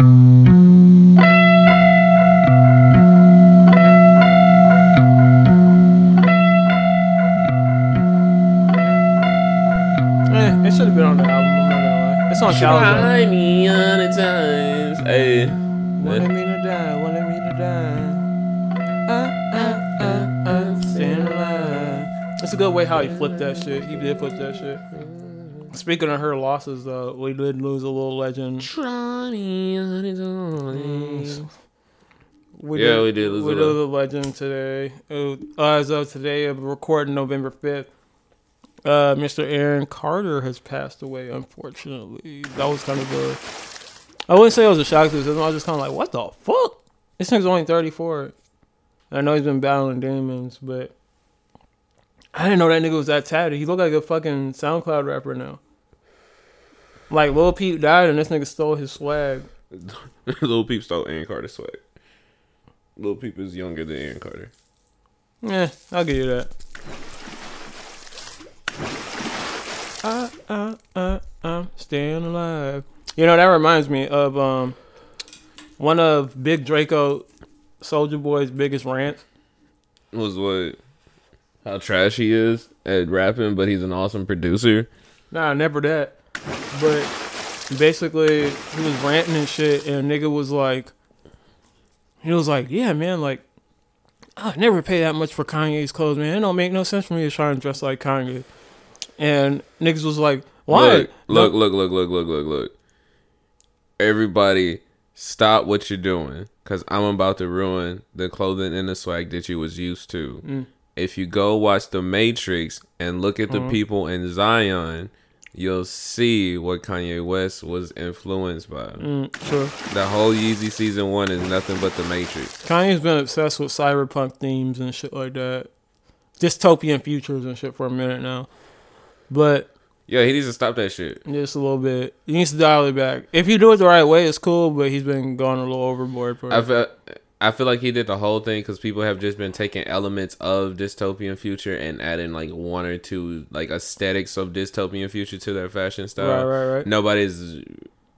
Eh, it should have been on the album. I'm not gonna lie. It's on Caliban. Try me on at times. Hey. Wanted me to die, wanted me to die. Uh, uh, uh, uh, staying alive. It's a good way how he flipped that shit. He did flip that shit. Speaking of her losses, though, we did lose a little legend. Try me on at times. We Yeah, we did lose We a did little. lose legend today. Uh, as of today, of recording November fifth, uh, Mr. Aaron Carter has passed away. Unfortunately, that was kind of a. I wouldn't say it was a shock to the. I was just kind of like, what the fuck? This nigga's only thirty four. I know he's been battling demons, but I didn't know that nigga was that tatted. He looked like a fucking SoundCloud rapper now. Like Lil Peep died and this nigga stole his swag. Lil Peep stole Aaron Carter's swag. Lil Peep is younger than Aaron Carter. Yeah, I'll give you that. Uh, uh, uh, I'm staying alive. You know, that reminds me of um one of Big Draco Soulja Boy's biggest rants. Was what? How trash he is at rapping, but he's an awesome producer. Nah, never that. But basically, he was ranting and shit, and nigga was like, he was like, yeah, man, like, I never pay that much for Kanye's clothes, man. It don't make no sense for me to try and dress like Kanye. And niggas was like, why? Look, look, look, look, look, look, look, look. Everybody, stop what you're doing, cause I'm about to ruin the clothing and the swag that you was used to. Mm. If you go watch The Matrix and look at the Mhm. people in Zion, you'll see what Kanye West was influenced by. Mm, sure. The whole Yeezy season one is nothing but The Matrix. Kanye's been obsessed with cyberpunk themes and shit like that. Dystopian futures and shit for a minute now. But Yeah, he needs to stop that shit. just a little bit. He needs to dial it back. If you do it the right way, it's cool, but he's been going a little overboard for I it. I feel like he did the whole thing because people have just been taking elements of dystopian future and adding like one or two like aesthetics of dystopian future to their fashion style. Right, right, right. Nobody's.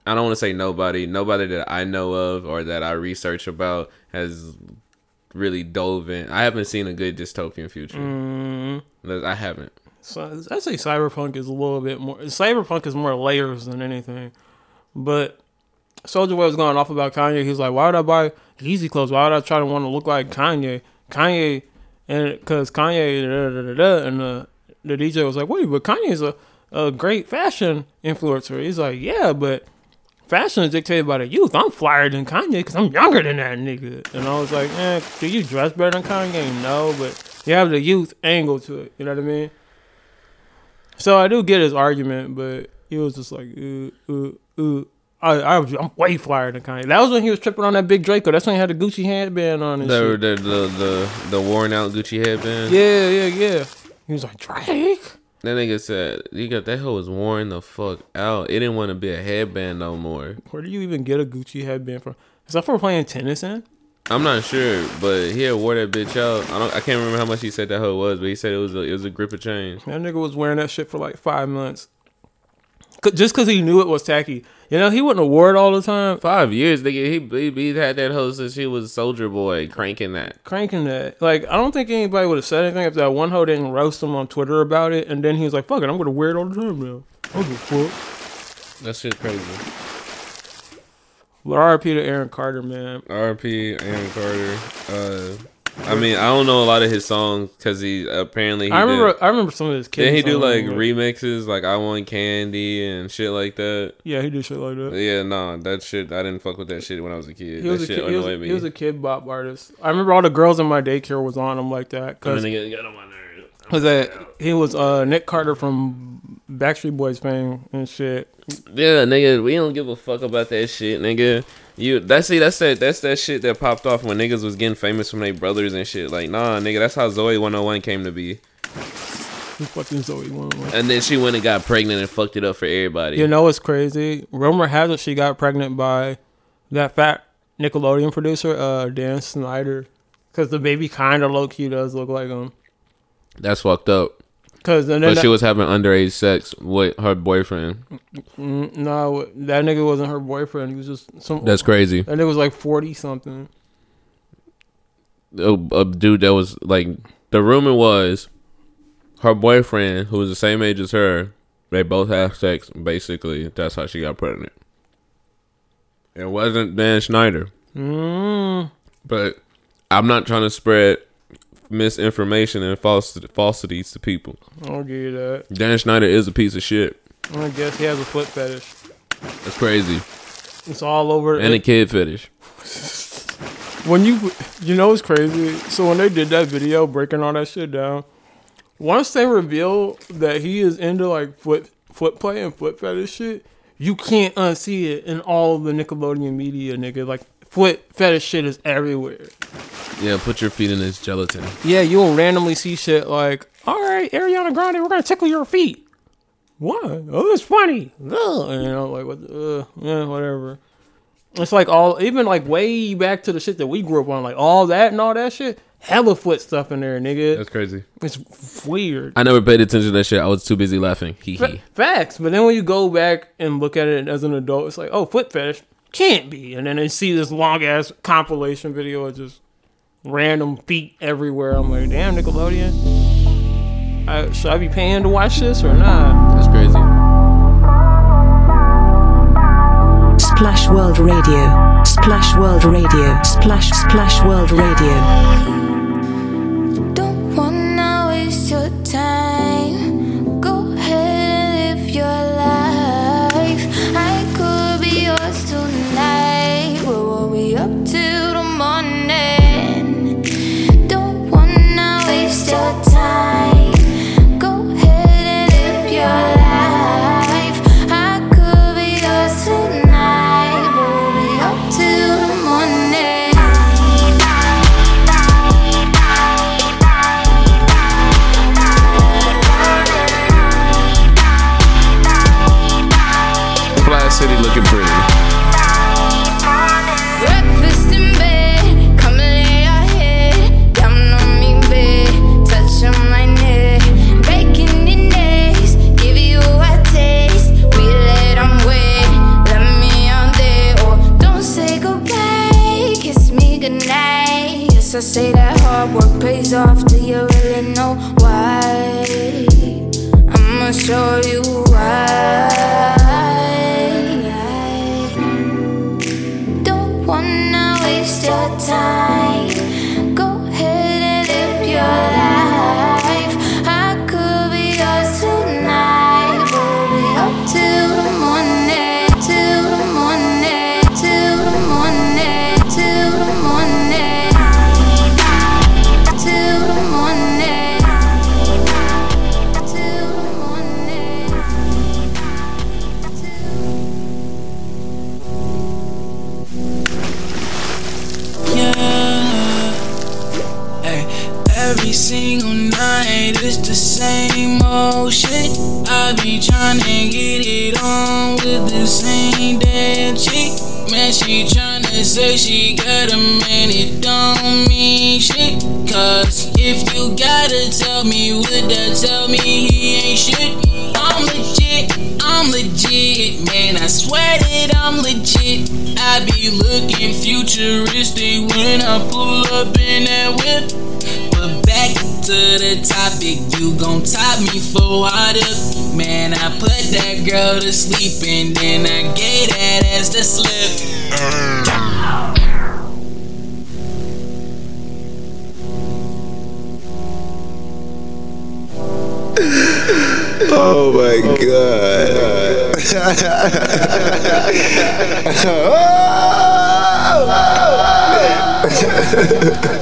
I don't want to say nobody. Nobody that I know of or that I research about has really dove in. I haven't seen a good dystopian future. Mm, I haven't. so I say cyberpunk is a little bit more. Cyberpunk is more layers than anything. But Soulja Boy was going off about Kanye. He's like, why would I buy Yeezy clothes? Why would I try to want to look like Kanye? Kanye, and because Kanye, da, da, da, and the, the DJ was like, wait, but Kanye's a, a great fashion influencer. He's like, yeah, but fashion is dictated by the youth. I'm flyer than Kanye because I'm younger than that nigga. And I was like, eh, do you dress better than Kanye? No, but you have the youth angle to it. You know what I mean? So I do get his argument, but he was just like, ooh, ooh, ooh. I, I was, I'm way flyer than Kanye. That was when he was tripping on that big Draco. That's when he had the Gucci headband on and The, shit. the the the the worn out Gucci headband. Yeah, yeah, yeah. He was like, Drake? That nigga said, "You got that hoe was worn the fuck out. It didn't want to be a headband no more." Where do you even get a Gucci headband from? Is that for playing tennis in? I'm not sure, but he had wore that bitch out. I don't. I can't remember how much he said that hoe was, but he said it was a it was a grip of change. That nigga was wearing that shit for like five months. Just because he knew it was tacky. You know, he wouldn't it all the time. Five years, nigga. He he, he had that hoe since he was Soulja Boy, cranking that. Cranking that. Like, I don't think anybody would have said anything if that one hoe didn't roast him on Twitter about it. And then he was like, fuck it, I'm going to wear it all the time now. I give a fuck. That shit crazy. But RIP to Aaron Carter, man. R.P. Aaron Carter. Uh, I mean, I don't know a lot of his songs because he apparently he I remember Did, I remember some of his kids. did he do like remixes like "I Want Candy" and shit like that? Yeah, he did shit like that. Yeah, no, that shit. I didn't fuck with that shit when I was a kid. He was, that a shit kid, he, was, me. he was a kid bop artist. I remember all the girls in my daycare was on him like that And because then nigga got on my nerves. was that he was uh, Nick Carter from Backstreet Boys fame and shit. Yeah, nigga, we don't give a fuck about that shit, nigga. You that's see that's that that's that shit that popped off when niggas was getting famous from their brothers and shit. Like, nah, nigga, that's how Zoe 101 came to be. Fucking Zoe one And then she went and got pregnant and fucked it up for everybody. You know what's crazy? Rumor has it she got pregnant by that fat Nickelodeon producer, uh, Dan Schneider. Because the baby kind of low key does look like him. That's fucked up. Cause then But she was having underage sex with her boyfriend. Mm, no, that nigga wasn't her boyfriend. He was just some. That's crazy. that nigga was like forty something. A, a dude that was like the rumor was her boyfriend, who was the same age as her. They both had sex. Basically, that's how she got pregnant. It wasn't Dan Schneider, Mm, but I'm not trying to spread misinformation and false falsities to people. I'll give you that. Dan Schneider is a piece of shit. I guess he has a foot fetish. That's crazy. It's all over. And a kid fetish. when you you know it's crazy. So when they did that video breaking all that shit down, once they reveal that he is into like foot foot play and foot fetish shit, you can't unsee it in all the Nickelodeon media, nigga. Like foot fetish shit is everywhere. Yeah, put your feet in this gelatin. Yeah, you'll randomly see shit like, "All right, Ariana Grande, we're gonna tickle your feet." What? Oh, it's funny. Ugh. And, you know, like what? Uh, yeah, whatever. It's like all, even like way back to the shit that we grew up on, like all that and all that shit. Hella foot stuff in there, nigga. That's crazy. It's weird. I never paid attention to that shit. I was too busy laughing. Hee hee. facts. But then when you go back and look at it as an adult, it's like, oh, foot fetish can't be. And then they see this long ass compilation video of just random feet everywhere. I'm like, damn, Nickelodeon. I, should I be paying to watch this or not? That's crazy. Splash World Radio. Splash World Radio. Splash Splash World Radio. Show you why. Tryna get it on with the same damn chick. Man, she tryna say she got a man, it don't mean shit. Cause if you gotta tell me, would that tell me he ain't shit? I'm legit, I'm legit, man. I swear that I'm legit. I be looking futuristic when I pull up in that whip. But back to the topic, you gon' top me for water. Man, I put that girl to sleep and then I gave that ass the slip. Oh my oh. god. Yeah.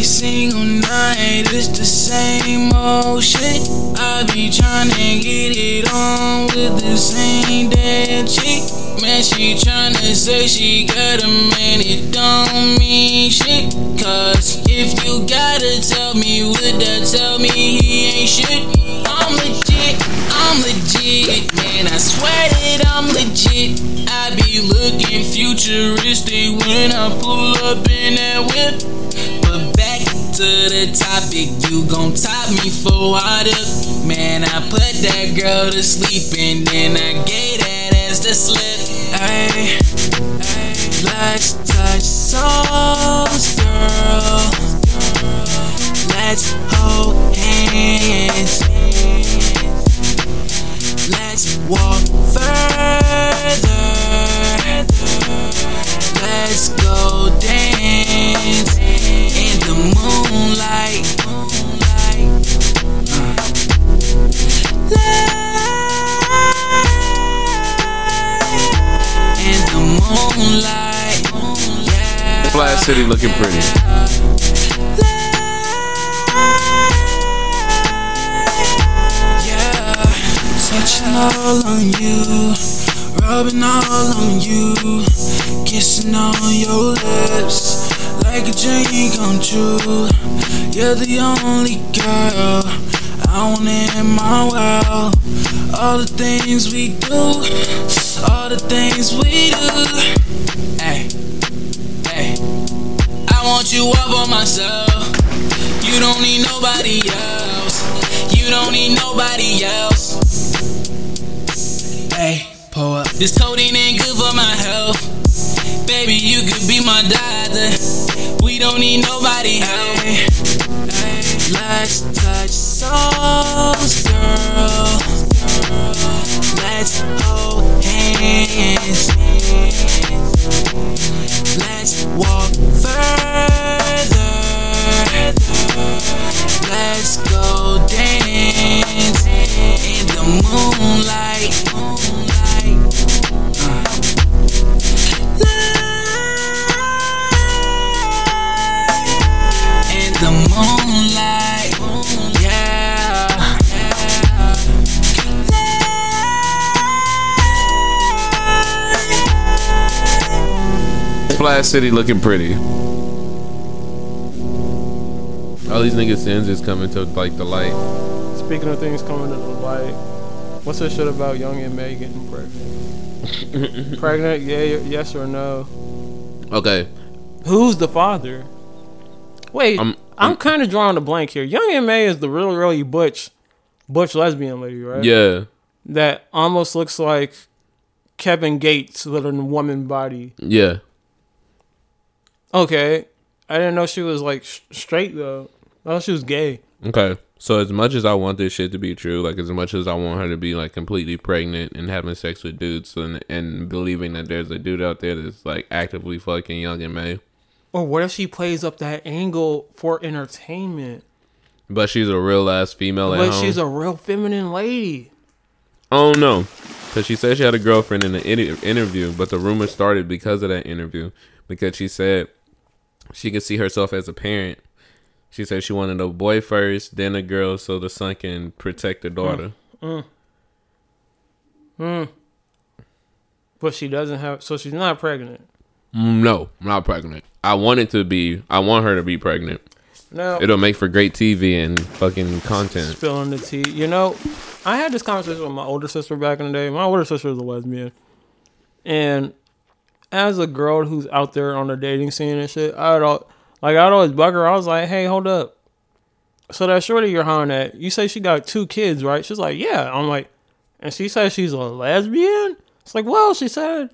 every single night it's the same old shit. I be tryna get it on with the same damn chick. Man, she tryna say she got a man, it don't mean shit. Cause if you gotta tell me, would that tell me he ain't shit? I'm legit, I'm legit, man. I swear that I'm legit. I be looking futuristic when I pull up in that whip. To the topic, you gon' top me for water. Man, I put that girl to sleep and then I gave that ass the slip. Ay, ay, let's touch souls, girl. Let's hold hands. Let's walk further. Let's go dance in moonlight. Light in the moonlight. Yeah. Splash City looking pretty. Yeah, touching all on you, rubbing all on you, kissing on your lips like a dream come true. You're the only girl I want in my world. All the things we do, all the things we do. Hey, hey, I want you all for myself. You don't need nobody else. You don't need nobody else. Hey, pull up. This codeine ain't good for my health. Baby, you could be my doctor. Don't need nobody. Let's touch souls, girl. Let's hold hands. Let's walk further. Let's go dance in the moonlight. Splash City looking pretty. All these niggas' sins is coming to like the light. Speaking of things coming to the light, what's that shit about Young M.A getting pregnant? pregnant? Yeah, yes or no? Okay, Who's the father? Wait, I'm- I'm, I'm- kind of drawing a blank here. Young M.A is the really, really butch, butch lesbian lady, right? yeah, That almost looks like Kevin Gates with a woman body. yeah. Okay, I didn't know she was like sh- straight though. I thought she was gay. Okay. So as much as I want this shit to be true, like as much as I want her to be like completely pregnant and having sex with dudes and and believing that there's a dude out there that's like actively fucking Young M.A. Or what if she plays up that angle for entertainment? But she's a real ass female But she's a real feminine lady. Oh don't. Because she said she had a girlfriend in the inter- interview, but the rumor started because of that interview. Because she said she could see herself as a parent. She said she wanted a boy first, then a girl, so the son can protect the daughter. Hmm. But she doesn't have, so she's not pregnant. Mm, No, I'm not pregnant. I want it to be. I want her to be pregnant. Now, It'll make for great TV and fucking content. spilling the tea. You know, I had this conversation with my older sister back in the day. My older sister was a lesbian. And as a girl who's out there on the dating scene and shit, I'd al- like I'd always bug her. I was like, "Hey, hold up." So that shorty you're hiring at, you say she got two kids, right? She's like, "Yeah." I'm like, and she says she's a lesbian. It's like, well, she said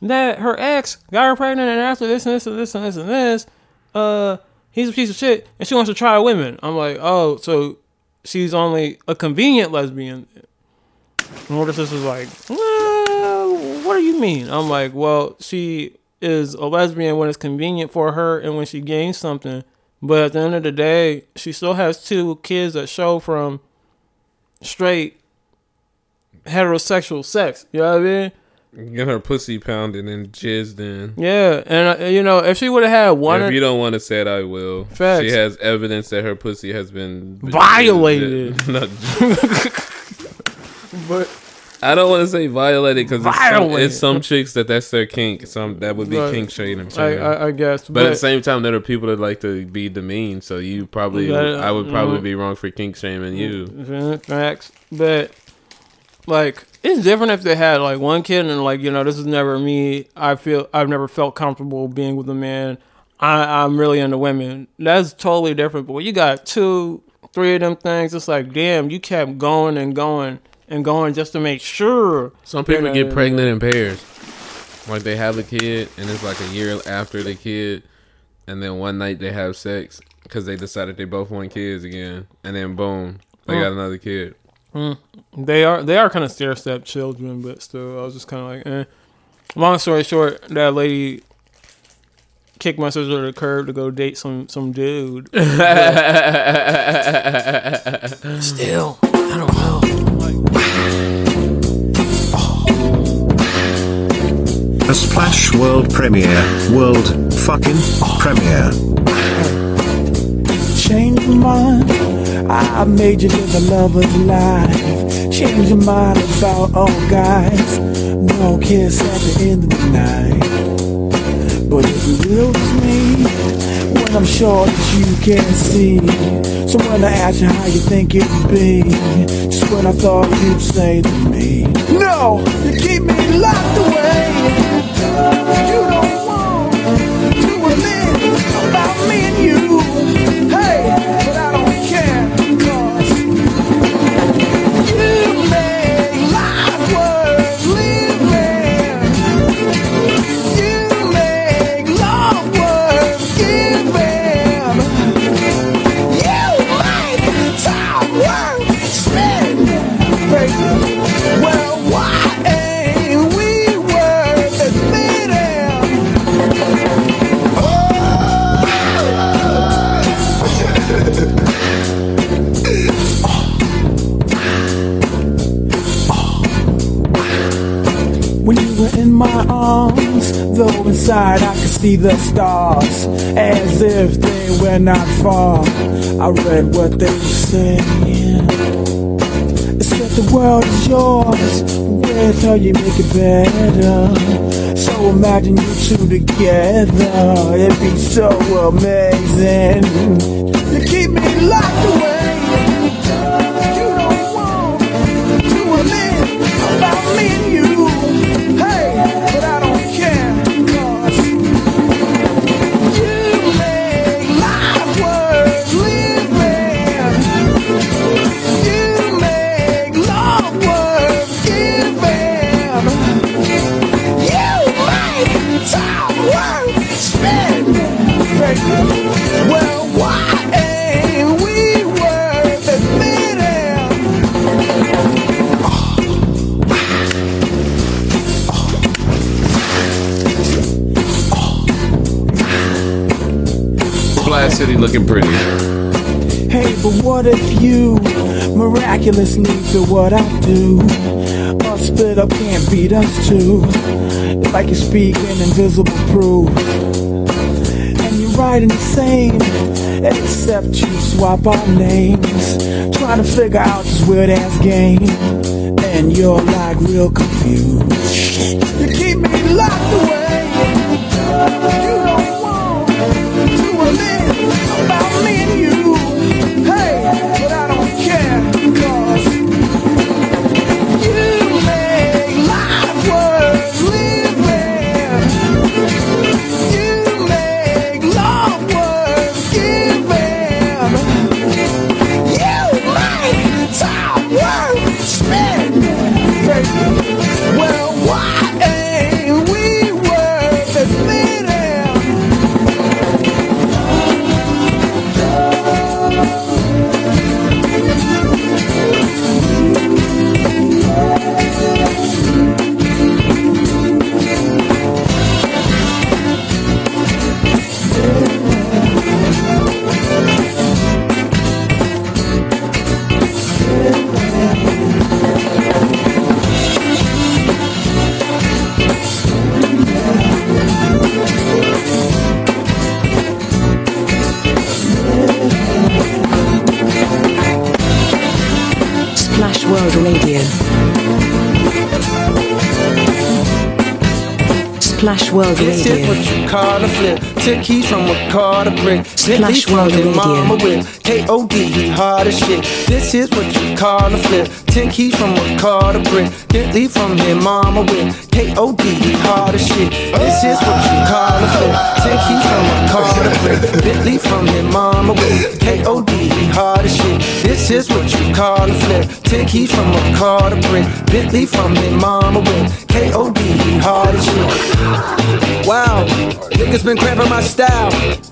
that her ex got her pregnant, and after this and this and this and this and this, uh, he's a piece of shit, and she wants to try women. I'm like, oh, so she's only a convenient lesbian. And older sister's like, what do you mean? I'm like, well, she is a lesbian when it's convenient for her and when she gains something. But at the end of the day, she still has two kids that show from straight heterosexual sex. You know what I mean? Get her pussy pounded and jizzed in. Yeah, and uh, you know, if she would have had one, if or, you don't want to say it, I will. Facts. She has evidence that her pussy has been Violated. But I don't want to say violated because it's, some- Violated. it's some chicks that that's their kink. Some that would be Right. kink shaming. I, I, I guess, but, at the same time, there are people that like to be demeaned. So you probably, Yeah, I would probably mhm. be wrong for kink shaming you. Facts, but like it's different if they had like one kid and like you know this is never me. I feel I've never felt comfortable being with a man. I, I'm really into women. That's totally different. But when you got two, three of them things, it's like damn, you kept going and going and going just to make sure. Some people you get uh, pregnant in pairs. Like they have a kid, and it's like a year after the kid, and then one night they have sex because they decided they both want kids again, and then boom, they got mm. another kid. Mm. They are they are kind of stair step children, but still, I was just kind of like, eh. Long story short, that lady kicked my sister to the curb to go date some some dude. still, I don't know. A Splash World premiere. World fucking premiere. Change your mind. I made you live a lover's life. Change your mind about all guys. No kiss at the end of the night. But if you will me, when I'm sure that you can't see. So when I ask you how you think it would be, just when I thought you'd say to me, No, you keep me locked away. You don't want to admit about me and you. Inside I could see the stars, as if they were not far. I read what they were saying. It said the world is yours, wait till you make it better. So imagine you two together, it'd be so amazing. You keep me locked miraculously to what I do? Us split up can't beat us two. Like you speak in invisible proof. And you're right and the same, except you swap our names. Trying to figure out this weird ass game. And you're like real confused. World This is what Radio. A keys from a car to brick. From World Radio. mama with K.O.D. He hard as shit. This is what you call a flip. Ten keys from a car to brick. Bentley from his mama with K.O.D. He hard as shit. This is what you call a flip. Ten keys from a car to brick. Bentley from his mama with K.O.D. He hard as shit. This is what you call a flip. Ten keys from a car to brick. Bentley from his mama with K.O.D. He hard as shit. Wow, niggas been cramping my style.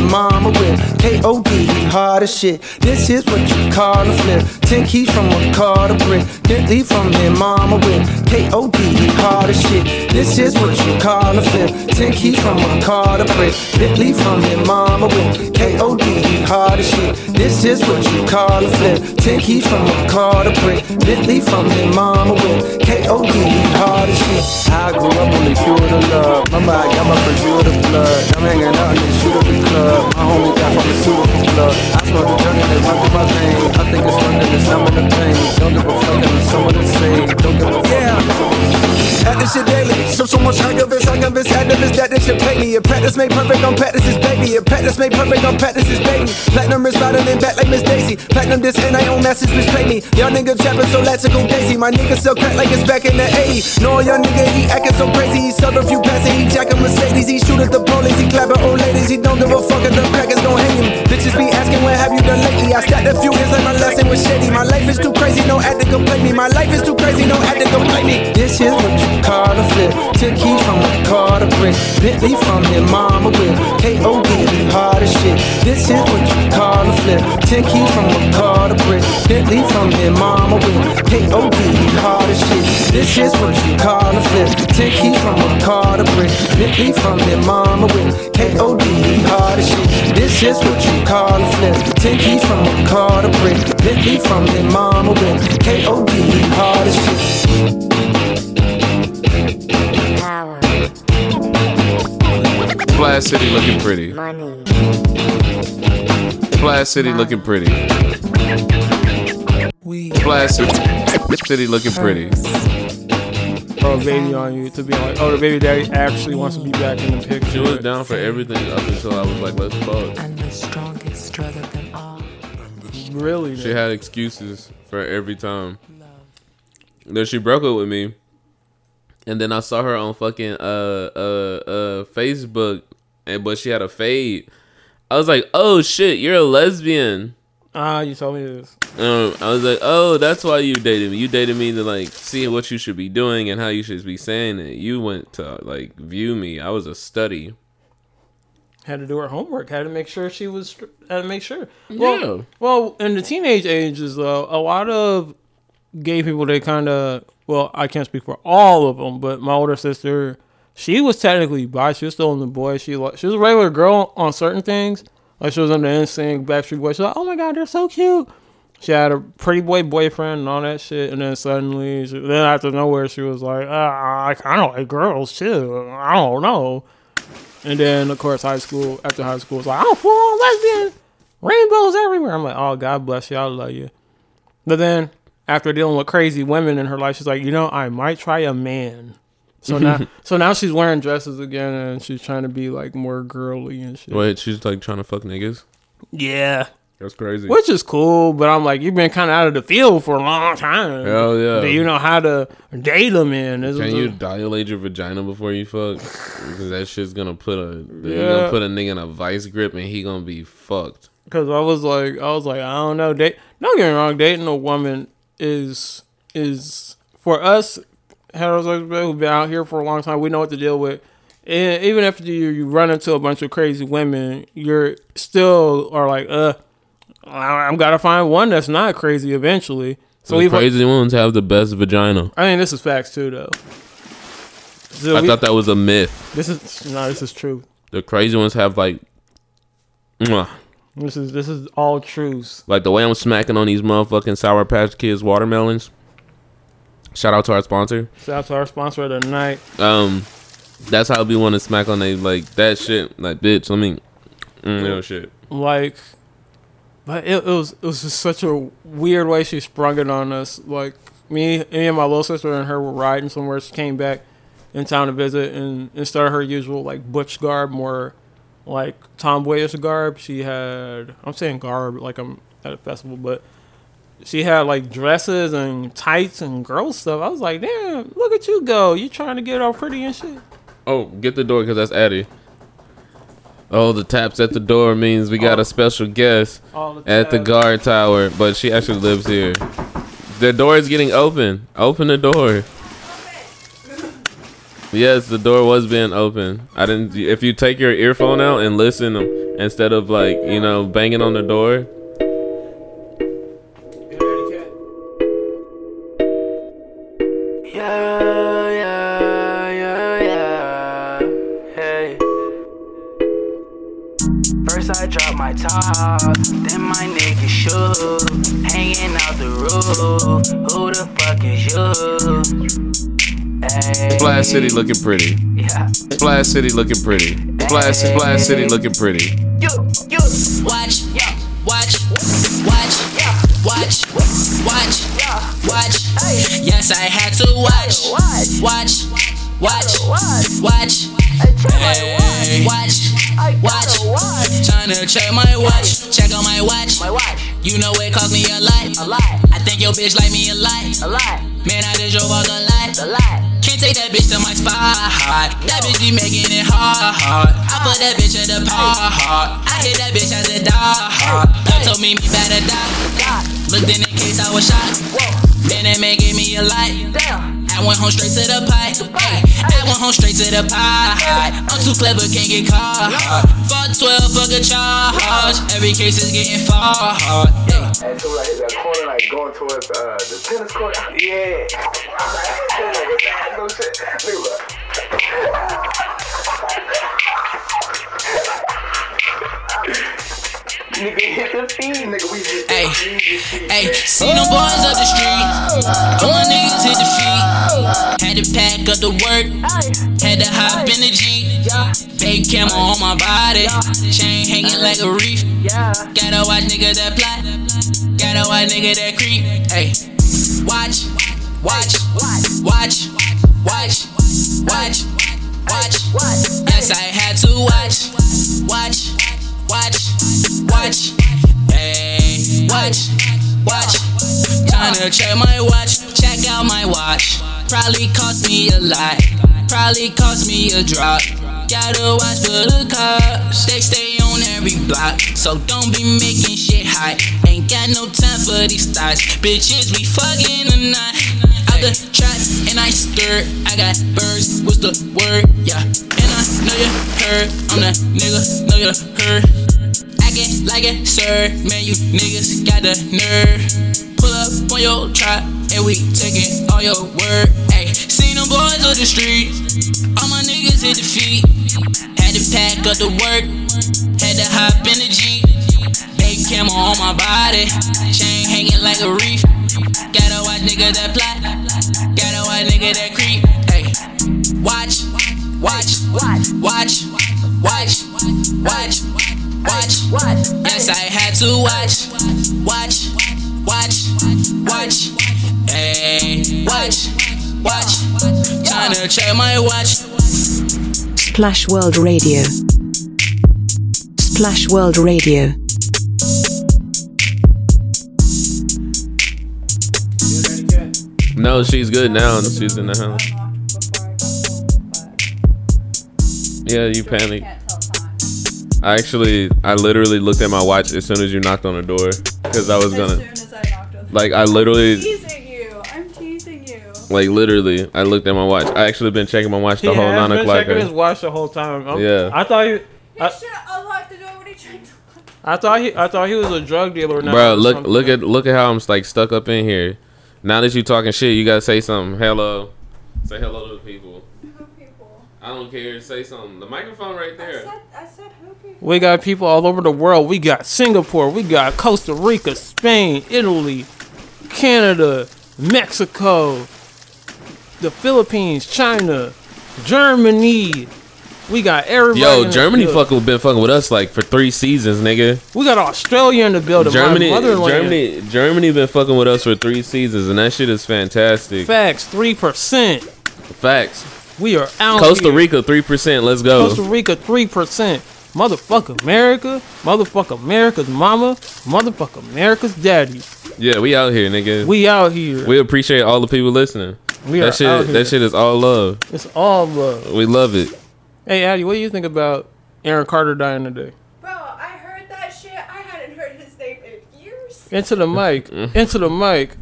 his mama with K.O.D. Hard as shit. This is what you call a flip. Ten keys from a car to brick. Bentley from his mama with K.O.D. Hard as shit. This is what you call a flip. Ten keys from a car to brick. Bentley from his mama with K.O.D. Hard as shit. This is what you call a flip. Ten keys from a car to brick. Bentley from his mama with K.O.D. Hard as shit. I grew up on the fuel of love. Mama, I got my first fuel of blood. I'm hanging the shooter club. My homie got pharmaceutical blood. I smoke the joint and it run through my veins. I think it's something that's numbing the pain. Don't give a fuck it's someone say. Don't give a fuck. Yeah. This shit daily. So so much I convince activists that they should pay me. A practice made perfect on practice's baby. A practice made perfect on practice's baby. Platinum is riding in back like Miss Daisy. Platinum this and I own message which pay me. Y'all nigga trapping so let's go daisy. My nigga sell crack like it's back in the 80s. No, young nigga, he acting so crazy. He serve a few passes, he jacking Mercedes. He shoot at the police, he clapping old ladies. He don't give a fuck if the crackers gon' hang him. Bitches be asking, what have you done lately? I stacked a few years like my lesson was shady. My life is too crazy, no act to complain me. My life is too crazy, no act to complain me. This is what you call a flip. Took keys from a car to brick. Bentley from his mama with K.O.D. He hard shit. This is what you call a flip. Ten keys from a car to brick. Bentley from his mama with K.O.D. He hard shit. This is what you call a flip. Ten keys from a car to brick. Bentley from his mama with K.O.D. He hard shit. This is what you call a flip. Ten keys from a car to brick. Bentley from his mama with K.O.D. He hard as shit. Splash City looking pretty. money, Splash City looking pretty. Splash City, City looking pretty. Throw a baby on you to be like, oh, the baby daddy actually wants to be back in the picture. She was down for everything up until I was like, let's fuck. and the strongest drug of them all. Really? She had excuses for every time. Then she broke up with me. And then I saw her on fucking uh uh uh Facebook and but she had a fade. I was like, "Oh shit, you're a lesbian." Ah, you told me this. Um, I was like, "Oh, that's why you dated me. You dated me to like see what you should be doing and how you should be saying it. You went to like view me. I was a study." Had to do her homework. Had to make sure she was. Had to make sure. Well, Yeah. well, in the teenage ages, though, a lot of gay people they kind of. Well, I can't speak for all of them, but my older sister, she was technically bi. She was still in the boy. She li- she was a regular girl on certain things. Like she was in the NSYNC, Backstreet Boys. She's like, oh my god, they're so cute. She had a pretty boy boyfriend and all that shit, and then suddenly, she, then out of nowhere, she was like, ah, I kind of like girls too. I don't know. And then, of course, high school, after high school, it's like, oh, full on lesbian, rainbows everywhere. I'm like, oh, God bless you. I love you. But then, after dealing with crazy women in her life, she's like, you know, I might try a man. So now, so now she's wearing dresses again, and she's trying to be like more girly and shit. Wait, she's like trying to fuck niggas. Yeah, That's crazy. which is cool. But I'm like, you've been kind of out of the field for a long time. Hell yeah. Do you know how to date a man? This Can you a- dilate your vagina before you fuck? Because that shit's gonna put a Yeah. gonna put a nigga in a vice grip and he gonna be fucked. Because I was like, I was like, I don't know. Date, don't get me wrong. Dating a woman is is for us heterosexual who've been out here for a long time. We know what to deal with. And even after you, you run into a bunch of crazy women, you're still are like, uh, I'm gotta find one that's not crazy eventually. So the crazy ones have the best vagina. I mean, this is facts too, though. So I we- thought that was a myth. this is no, this is true. The crazy ones have like, mwah. This is this is all truths. like the way I'm smacking on these motherfucking Sour Patch Kids watermelons. Shout out to our sponsor. Shout out to our sponsor of the night. Um, that's how we want to smack on they like that shit. Like, bitch, let me, mm, no shit. Like, but it, it was it was just such a weird way she sprung it on us. Like me, me and my little sister and her were riding somewhere. She came back in town to visit, and instead of her usual like butch garb, more like tomboyish garb, she had. I'm saying garb like I'm at a festival, but she had like dresses and tights and girl stuff. I was like, damn, look at you go. You trying to get all pretty and shit. Oh, get the door because that's Addie. Oh, the taps at the door means we got a oh. special guest All the at the guard tower, but she actually lives here. The door is getting open. Open the door. Yes, the door was being open. I didn't. If you take your earphone out and listen instead of like you know banging on the door. Splash City looking pretty. Yeah. Splash City looking pretty. Splash Splash City looking pretty. You, you. Watch, yeah. Watch, watch, yeah. Watch, watch, yeah. Watch. Yes, I had to watch, watch, watch, watch, watch. Hey, watch, watch, Tryna check my watch, check on my watch. My watch. You know it cost me a lot. A lot. I think your bitch like me a lot. A lot. Man, I just drove off the lot. A lot. Take that bitch to my spot. That bitch be making it hard. I put that bitch in the part. I hit that bitch as a dog. They told me me better die. Looked in the case, I was shot. Man, that man gave me a light. I went home straight to the pipe. I went home straight to the pie. I'm too clever, can't get caught. Fuck 12, fuck a charge. Every case is getting far. Ay. And so like that corner like going towards uh, the tennis court. Yeah. no shit. Nigga, Nigga hit the feet, nigga. We the Hey, hey, see them boys up the street. All my niggas hit the feet. Had to pack up the work. Had to hop in the Jeep. Camera on my body. Chain hanging like a reef. Gotta watch nigga that plot. Gotta watch nigga that creep. Hey, watch, watch, watch, watch, watch, watch. Yes, I had to watch, watch, watch, watch. Hey, watch, watch. Tryna check my watch, check out my watch. Probably cost me a lot, probably cost me a drop. Gotta watch for the cops, they stay on every block. So don't be making shit hot. Ain't got no time for these thoughts. Bitches, we fucking tonight. Out the trap and I stir. I got birds, what's the word? Yeah, and I know you heard. I'm that nigga, know you heard. Acting like it, sir. Man, you niggas got the nerve. Pull up on your trap and we taking all your word. Hey, seen them boys on the street. All my niggas hit the feet. Had to pack up the work. Had to hop in the Jeep. Big camera on my body. Chain hanging like a reef. Gotta watch nigga that plot. Gotta watch nigga that creep. Hey, watch, watch, watch, watch, watch, watch, watch. Yes, I had to watch, watch, watch, watch. Hey, watch, watch. Tryna check my watch. Splash World Radio. Splash World Radio. No, she's good now. She's in the house. Yeah, you panicked. I actually, I literally looked at my watch as soon as you knocked on the door because I was gonna, like, I literally, I'm teasing you. I'm teasing you. like, literally, I looked at my watch. I actually been checking my watch the He whole has nine been o'clock. checking eh? his watch the whole time. I'm- Yeah. I thought he, He I, should have unlocked the door when he tried. I thought he, I thought he was a drug dealer now. Bro, or look, something. look at, look at how I'm like stuck up in here. Now that you talking shit, you gotta say something. Hello, say hello to the people. I don't care. Say something. The microphone right there. I said Hopi. We got people all over the world. We got Singapore. We got Costa Rica, Spain, Italy, Canada, Mexico, the Philippines, China, Germany. We got everybody. Yo, the Germany building. fucking been fucking with us like for three seasons, nigga. We got Australia in the building. Germany. Germany, Germany been fucking with us for three seasons, and that shit is fantastic. Facts, three percent. Facts. We are out. Of. Costa here. Rica, three percent. Let's go. Costa Rica, three percent. Motherfucker America, motherfucker America's mama, motherfucker America's daddy. Yeah, we out here, nigga. We out here. We appreciate all the people listening. We that are shit, out here. that shit is all love. It's all love. We love it. Hey, Addy, what do you think about Aaron Carter dying today? Bro, I heard that shit. I hadn't heard his name in years. Into the mic. Mm. Into the mic.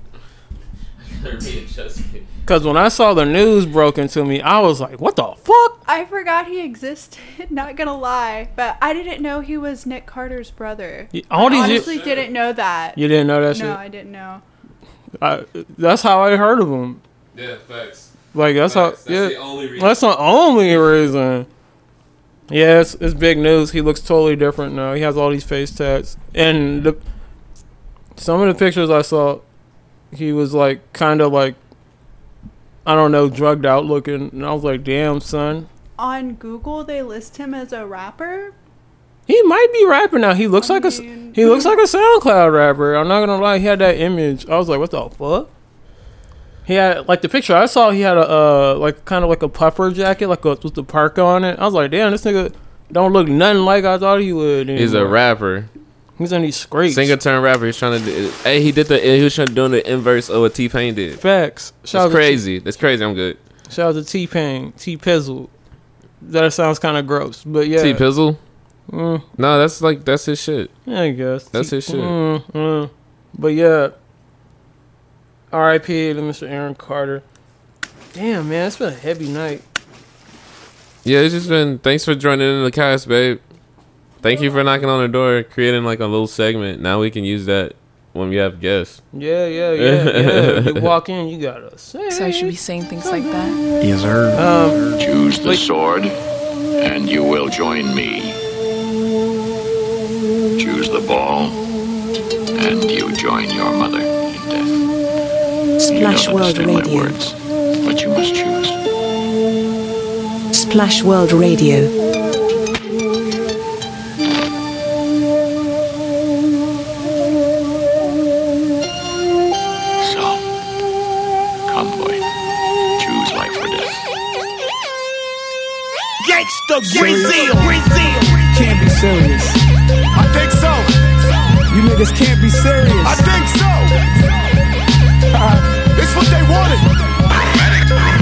Because when I saw the news broken to me, I was like, what the fuck? I forgot he existed. Not gonna lie, but I didn't know he was Nick Carter's brother. Y- all I these- honestly didn't know that. You didn't know that no, shit? I didn't know. I, that's how I heard of him. Yeah, facts. Like, that's Facts. how. That's yeah, the only reason. That's the only reason. Yeah, it's, it's big news. He looks totally different now. He has all these face tats. And the, some of the pictures I saw, he was like, kind of like, I don't know, drugged out looking. And I was like, damn, son. On Google, they list him as a rapper. He might be rapping now. He looks like a he looks like a SoundCloud rapper. I'm not gonna lie. He had that image. I was like, what the fuck? He had like the picture I saw. He had a uh like kind of like a puffer jacket, like a, with the parka on it. I was like, damn, this nigga don't look nothing like I thought he would. He's a rapper. He's in these scrapes. Singer turned rapper. He's trying to. Do, hey, he did the. He was trying to do the inverse of what T Pain did. Facts. Shout That's crazy. That's crazy. I'm good. Shout out to T Pain, T Pizzle. That sounds kind of gross, but yeah. T Pizzle. Mm. No, that's like that's his shit. Yeah, I guess That's T- his shit. Mm, mm. But yeah, R.I.P. to Mr. Aaron Carter. Damn, man, it's been a heavy night. Yeah, it's just been. Thanks for joining in the cast, babe. Thank you for knocking on the door, creating like a little segment. Now we can use that when we have guests. Yeah, yeah, yeah, yeah. you walk in, you gotta say. So I should be saying things like that. Yes, sir. Um, Choose the sword, and you will join me. Choose the ball, and you join your mother in death. Splash you don't World understand my Radio. words, but you must choose. Splash World Radio. Come, boy. Choose life or death. Gangsta Brazil, Brazil. Can't be serious. I think so. You niggas can't be serious. I think so. it's what they wanted.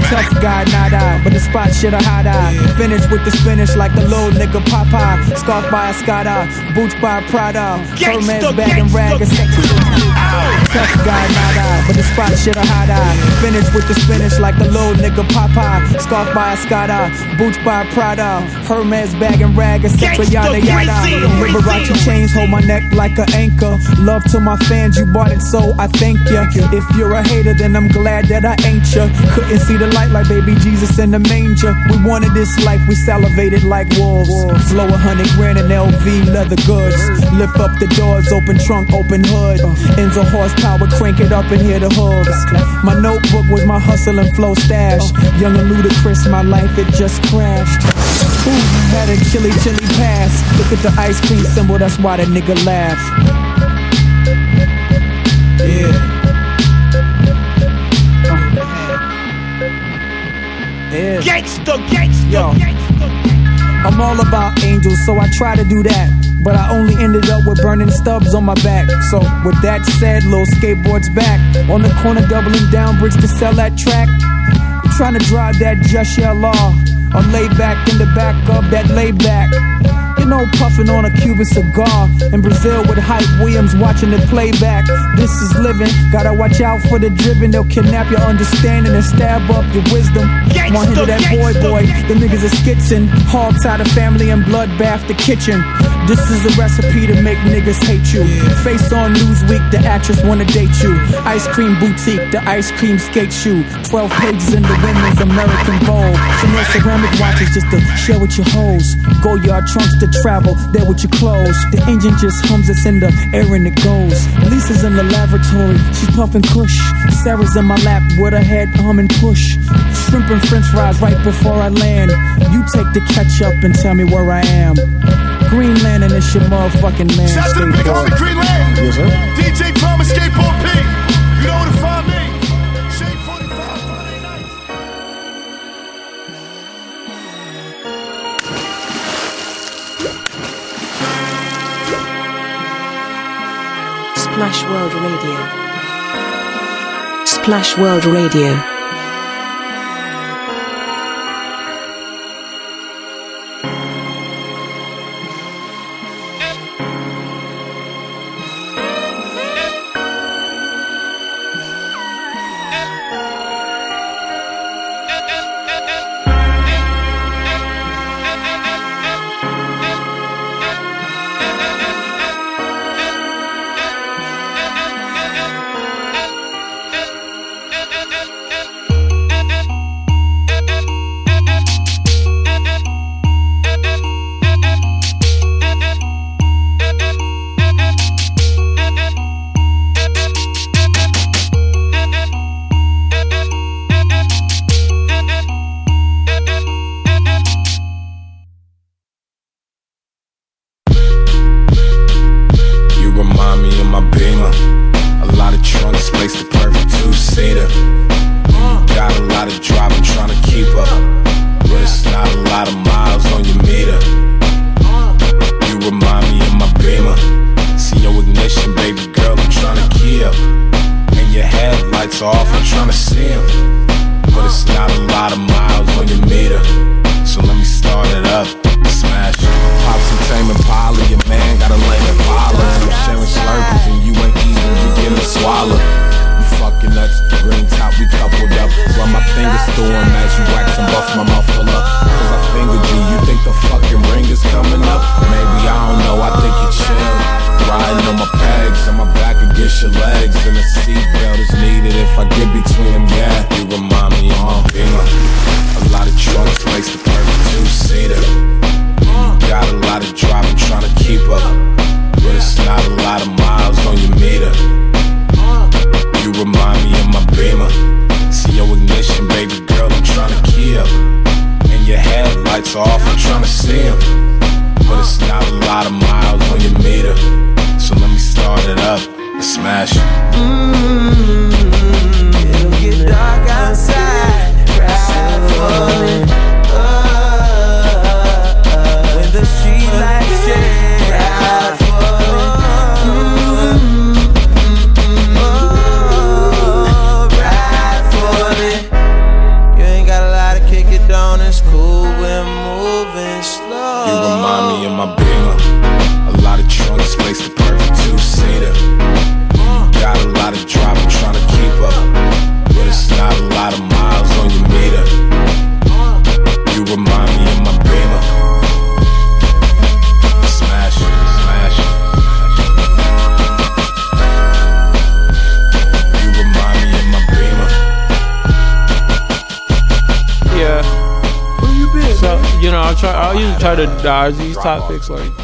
Tough guy, not I, but the spot shit a hot eye. Finish with the spinach like the little nigga Popeye. Scarf by a Scotta, boots by a Prada. Hermes bag and rag, a sexy. Tough guy, I, but the spot shit a hot eye. Finish with the spinach like the little nigga Popeye. Scarf by a Scotta, boots by a Prada. Hermes bag and rag, a sexy yada yada. Liberace chains hold my neck like an anchor. Love to my fans, you bought it, so I thank ya. If you're a hater, then I'm glad that I ain't ya. Couldn't see the light like baby Jesus in the manger. We wanted this life, we salivated like wolves. Flow a hundred grand in LV leather goods. Lift up the doors, open trunk, open hood. Enzo horsepower, crank it up and hear the hooves. My notebook was my hustle and flow stash. Young and ludicrous, my life it just crashed. Ooh, had a chilly, chilly pass. Look at the ice cream symbol, that's why the nigga laugh. Yeah. Yeah. Gangsta, gangsta, Yo. I'm all about angels, so I try to do that. But I only ended up with burning stubs on my back. So, with that said, little skateboards back. On the corner, doubling down bricks to sell that track. I'm trying to drive that just yeah law. Or lay back in the back of that layback. Know, puffing on a Cuban cigar in Brazil with Hype Williams watching it playback. This is living. Gotta watch out for the driven. They'll kidnap your understanding and stab up your wisdom. Want to that boy, boy? The niggas are skitzing. Hog tie the family and bloodbath the kitchen. This is a recipe to make niggas hate you. Face on Newsweek, the actress wanna date you. Ice cream boutique, the ice cream skate shoe. 12 pages in the women's American Bowl. Chanel ceramic watches just to share with your hoes. Go yard trunks to travel, there with your clothes. The engine just hums, it's in the air and it goes. Lisa's in the lavatory, she's puffing kush. Sarah's in my lap with her head humming push. Shrimp and french fries right before I land. You take the ketchup and tell me where I am. Greenland and it's your motherfucking man. Shout to the big homie. Greenland. Yes, sir. DJ Thomas Skateboard P. You know where to find Splash World Radio. Splash World Radio. I try. I usually try to dodge these topics like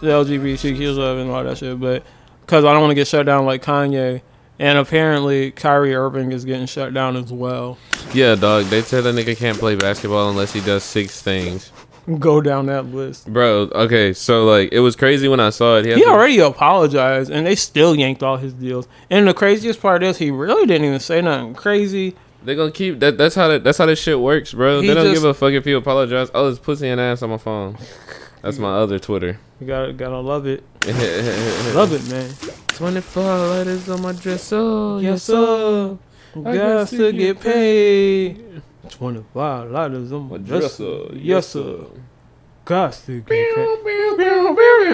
the LGBTQ stuff and all that shit, but because I don't want to get shut down like Kanye, and apparently Kyrie Irving is getting shut down as well. Yeah, dog. They said that nigga can't play basketball unless he does six things. Go down that list. Bro, okay, so like it was crazy when I saw it. He to- already apologized, and they still yanked all his deals. And the craziest part is he really didn't even say nothing crazy. They gonna keep that. That's how that, that's how this shit works, bro. He they don't just- give a fuck if you apologize. Oh, it's pussy and ass on my phone. That's my other Twitter. You gotta gotta love it. love it, man. Twenty four letters on my dress. Oh, dresser. Yes, sir. I Got to get paid. Twenty five dollars on my My dresser. dresser. Yes, sir. Disgusting.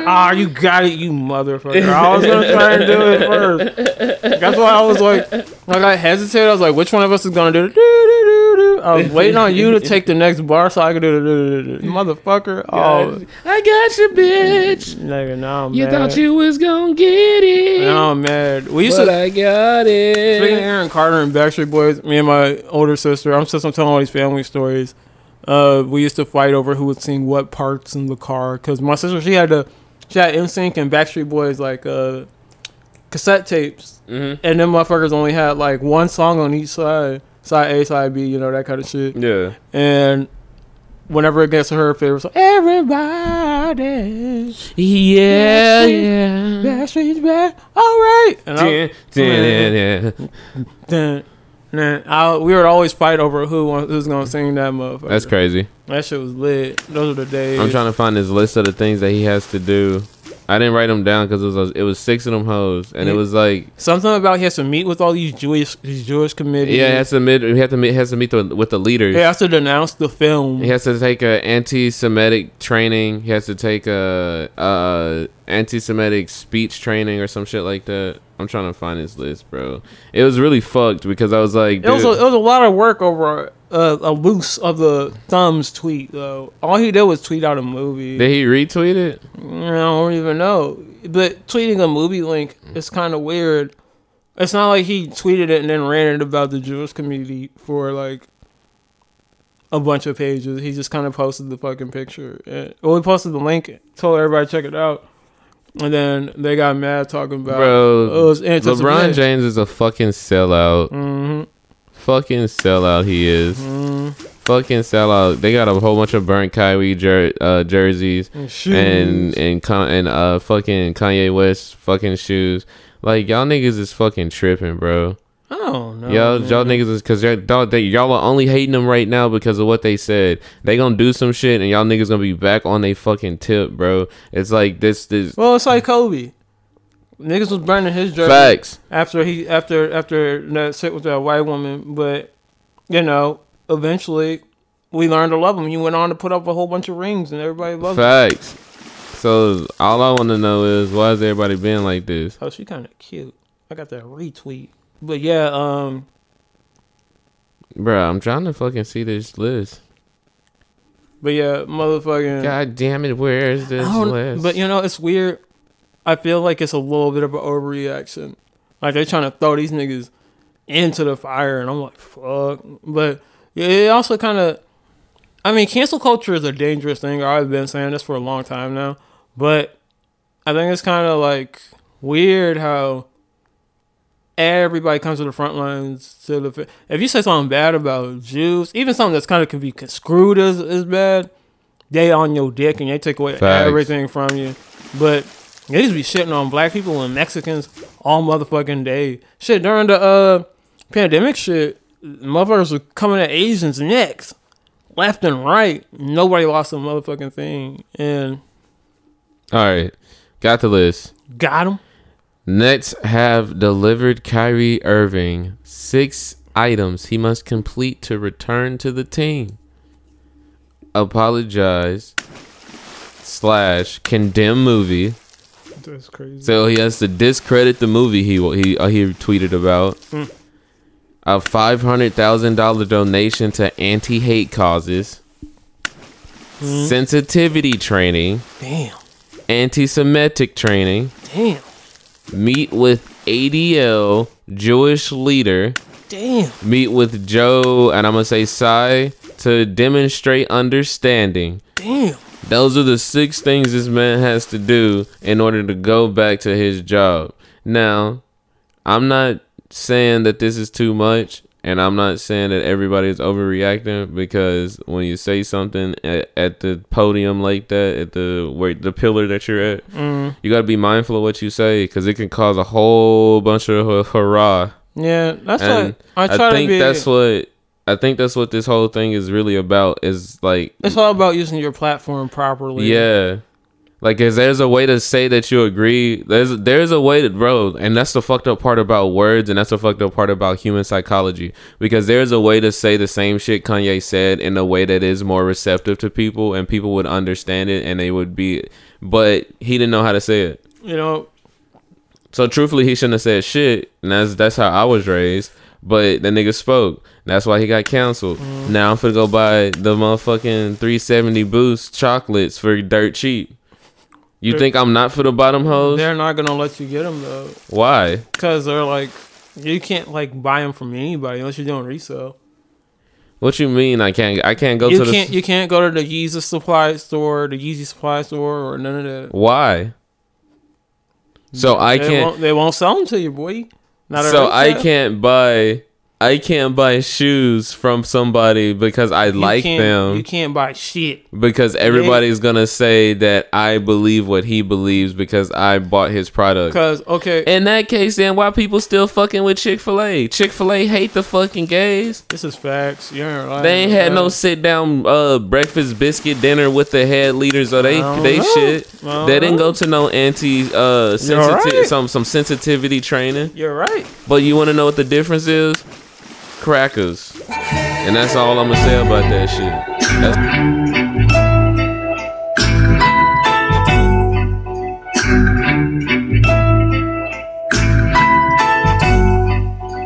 Ah, you got it, you motherfucker. I was gonna try and do it first. That's why I was like, like I hesitated. I was like, which one of us is gonna do it? I was waiting on you to take the next bar so I could do the motherfucker. Oh, I got you, bitch. nigga, now I'm You thought you was gonna get it. Now I'm mad. We used but to. I got it. Speaking of Aaron Carter and Backstreet Boys, me and my older sister, I'm just I'm telling all these family stories. Uh, we used to fight over who would sing what parts in the car because my sister she had the she had NSYNC and Backstreet Boys like uh cassette tapes, Mhm. and them motherfuckers only had like one song on each side, side A, side B, you know that kind of shit. Yeah. And whenever it gets to her favorite song, everybody, Yeah, yeah. Backstreet's back, all right. Dun, dun, dun. Dun. I, we would always fight over who who's gonna sing that motherfucker. That's crazy. That shit was lit. Those are the days. I'm trying to find his list of the things that he has to do. I didn't write them down because it was it was six of them hoes, and it was like Something about he has to meet with all these Jewish these Jewish committees. yeah, he has to meet he has to meet has to meet the, with the leaders. He has to denounce the film. He has to take a anti-Semitic training. He has to take a, a anti-Semitic speech training or some shit like that. I'm trying to find his list, bro. It was really fucked because I was like, It was, a, it was a lot of work over a, a loose of the thumbs tweet though. All he did was tweet out a movie. did he retweet it? I don't even know. But tweeting a movie link is kind of weird. It's not like he tweeted it and then ran it about the Jewish community for like a bunch of pages. He just kind of posted the fucking picture. And, well, he posted the link, told everybody to check it out. And then they got mad talking about Bro, it's LeBron. James is a fucking sellout. Mhm. Fucking sellout he is. Mm-hmm. Fucking sellout. They got a whole bunch of burnt Kyrie jer- uh, jerseys And shoes. and and Con- and uh fucking Kanye West fucking shoes. Like y'all niggas is fucking tripping, bro. Oh don't y'all, man. y'all niggas is because y'all, they, y'all are only hating them right now because of what they said. They gonna do some shit and y'all niggas gonna be back on they fucking tip, bro. It's like this, this. Well, it's like Kobe. Niggas was burning his jersey Facts. after he after after that sit with that white woman, but you know, eventually we learned to love him. He went on to put up a whole bunch of rings, and everybody loved him. Facts. So all I want to know is why is everybody being like this? Oh, she kind of cute. I got that retweet, but yeah, um, Bro, I'm trying to fucking see this list. but yeah, motherfucking. God damn it, where is this list? But you know, it's weird. I feel like it's a little bit of an overreaction. Like they're trying to throw these niggas into the fire, and I'm like, fuck. But it also kind of. I mean, cancel culture is a dangerous thing. I've been saying this for a long time now, but I think it's kind of like weird how everybody comes to the front lines to the. If you say something bad about Jews, even something that's kind of can be construed as as bad, they on your dick and they take away Facts. everything from you. But they just be shitting on black people and Mexicans all motherfucking day. Shit during the uh pandemic shit, motherfuckers were coming at Asians next. Left and right. Nobody lost a motherfucking thing. And all right, got the list. got him. Nets have delivered Kyrie Irving six items he must complete to return to the team. Apologize slash condemn movie. That's crazy. So he has to discredit the movie he he uh, he tweeted about. Hmm. A five hundred thousand dollar donation to anti hate causes. Hmm. Sensitivity training. Damn. Anti Semitic training. Damn. Meet with ADL Jewish leader. Damn. Meet with Joe and I'm gonna say Sai to demonstrate understanding. Damn. Those are the six things this man has to do in order to go back to his job. Now, I'm not saying that this is too much, and I'm not saying that everybody is overreacting because when you say something at, at the podium like that, at the where the pillar that you're at, Mm. you got to be mindful of what you say because it can cause a whole bunch of hurrah. Yeah, that's And what I try think to be. that's what I think that's what this whole thing is really about. Is like it's all about using your platform properly. yeah. Like, is there's a way to say that you agree? There's there's a way to, bro, and that's the fucked up part about words, and that's the fucked up part about human psychology. Because there's a way to say the same shit Kanye said in a way that is more receptive to people, and people would understand it, and they would be. But he didn't know how to say it. You know, So truthfully, he shouldn't have said shit, and that's that's how I was raised. But the nigga spoke. That's why he got canceled. Mhm. Now I'm finna go buy the motherfucking 370 Boost chocolates for dirt cheap. You They're- think I'm not for the bottom hoes? they're not gonna let you get them though, Why? because they're like, you can't like buy them from anybody unless you're doing resale. What you mean? I can't. I can't go you to the. can't you can't go to the Yeezy supply store, the Yeezy supply store, or none of that. Why? So I can't. Won't, they won't sell them to you, boy. Not so I can't buy. I can't buy shoes from somebody because I You like them. You can't buy shit. because everybody's gonna say that I believe what he believes because I bought his product. Cause okay, In that case, then why people still fucking with Chick Fil A? Chick Fil A hate the fucking gays. this is facts. You ain't lying They ain't had no sit down uh breakfast biscuit dinner with the head leaders or they they know. shit. They didn't know. go to no anti uh sensitive right. some some sensitivity training. You're right. But you want to know what the difference is? Crackers. And that's all I'm gonna say about that shit. That's-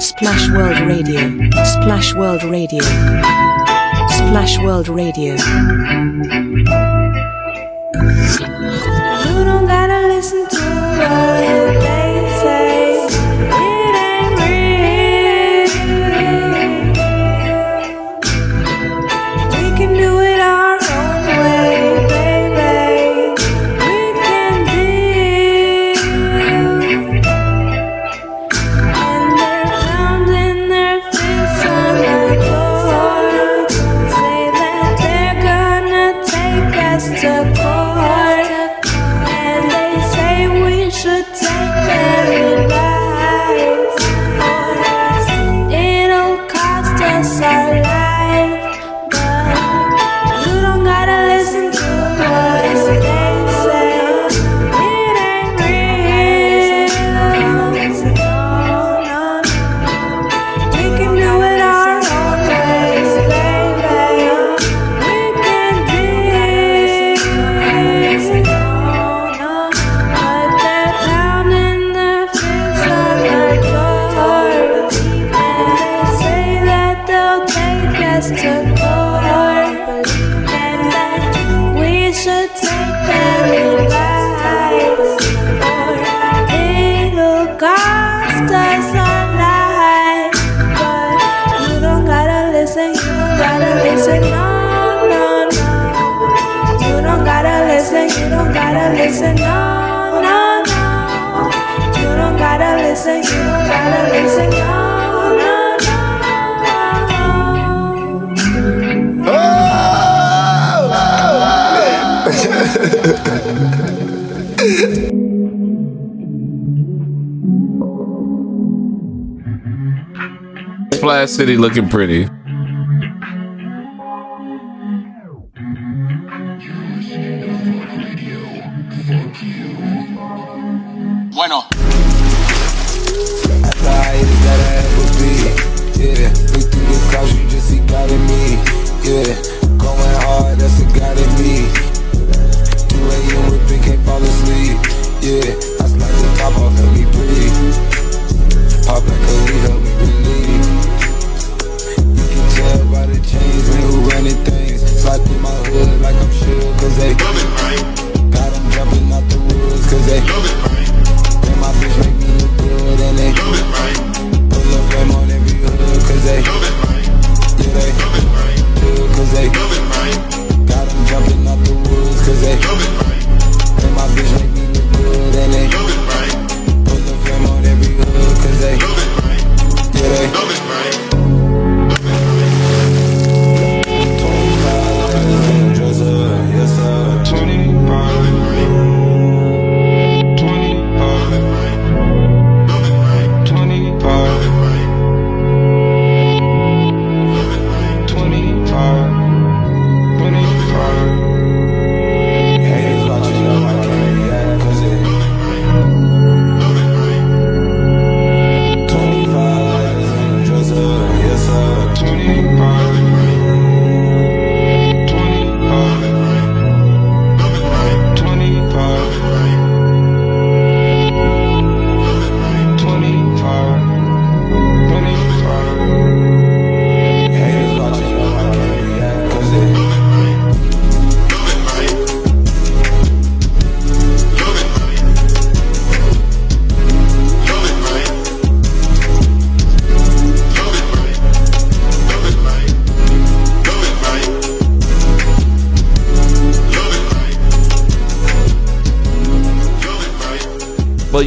Splash World Radio. Splash World Radio. Splash World Radio. Can't fall asleep. Yeah, I slide the top off, help me breathe. Pop like a weed, help me relieve. And running things. Slide through my hood like I'm sure, cause they love it, right? Got 'em jumping out the woods, cause they love it, right? And my bitch make me look good and they love it, right? Pull a flame on every hood, cause they love it, right? Yeah, they love it, right? Cause they love it, right? Got jumping out the woods, cause they love it, right? And my bitch make me look good and they love it, right? Pull a flame on every hood, cause they love it, right? Yeah, they love it, But